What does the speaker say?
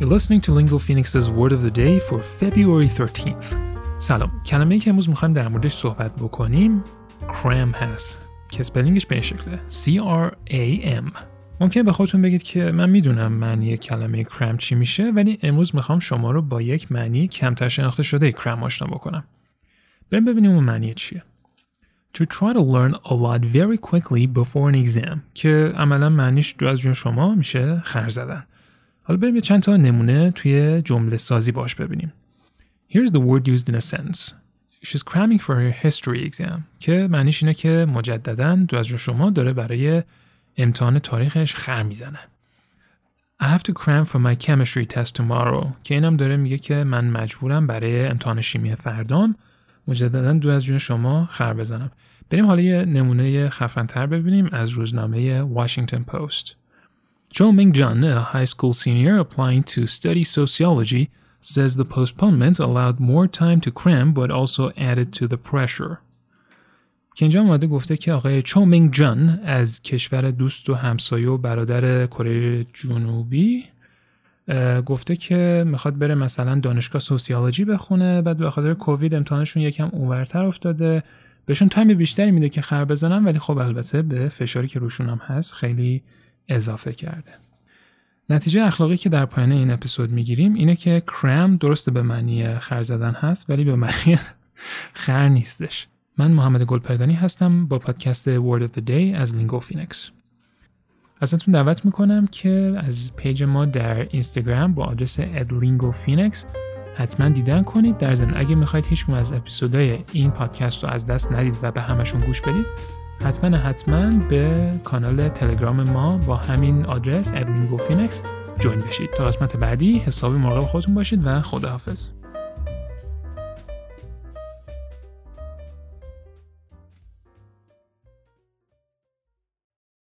You're listening to Lingo Phoenix's Word of the Day for February 13th. سلام. کلمه که امروز می‌خوایم در موردش صحبت بکنیم cram هست که سپلینگش به این شکله. C-R-A-M ممکن به خودتون بگید که من می‌دونم معنی کلمه کرم چی میشه ولی امروز می‌خوام شما رو با یک معنی کمتر شناخته شده کرم آشنا بکنم. بریم ببینیم اون معنی چیه. To try to learn a lot very quickly before an exam. که عملا معنیش دو از جون شما میشه خر زدن. حالا بریم یه چند تا نمونه توی جمله سازی باش ببینیم. Here's the word used in a sentence. She's cramming for her history exam که معنیش اینه که مجددا دو از شما داره برای امتحان تاریخش خر می‌زنه. I have to cram for my chemistry test tomorrow. که اینم داره میگه که من مجبورم برای امتحان شیمی فردام مجددا دو از جون شما خر بزنم. بریم حالا یه نمونه خفنتر ببینیم از روزنامه Washington Post. Cho Ming Jun, a high school senior applying to study sociology, says the postponement allowed more time to cram but also added to the pressure. که اینجا اومده گفته که آقای چومینگ جان از کشور دوست و همسایه و برادر کره جنوبی گفته که می‌خواد بره مثلا دانشگاه سوسیولوژی بخونه بعد به خاطر کووید امتحانشون یکم اونورتر افتاده بهشون تایم بیشتری میده که خر بزنن ولی خب البته به فشاری که روشون هم هست خیلی اضافه کرده. نتیجه اخلاقی که در پایان این اپیزود می‌گیریم اینه که cram درسته به معنی خر زدن هست ولی به معنی خر نیستش. من محمد گلپایگانی هستم با پادکست Word of the Day از Lingo Phoenix. ازتون دعوت می‌کنم که از پیج ما در اینستاگرام با آدرس @lingophoenix حتما دیدن کنید. در ضمن اگه می‌خواید هیچ از اپیزودهای این پادکست رو از دست ندید و به همشون گوش بدید حتما حتما به کانال تلگرام ما با همین آدرس @lingophoenix جوین بشید. تا قسمت بعدی حسابی مراقب خودتون باشید و خداحافظ.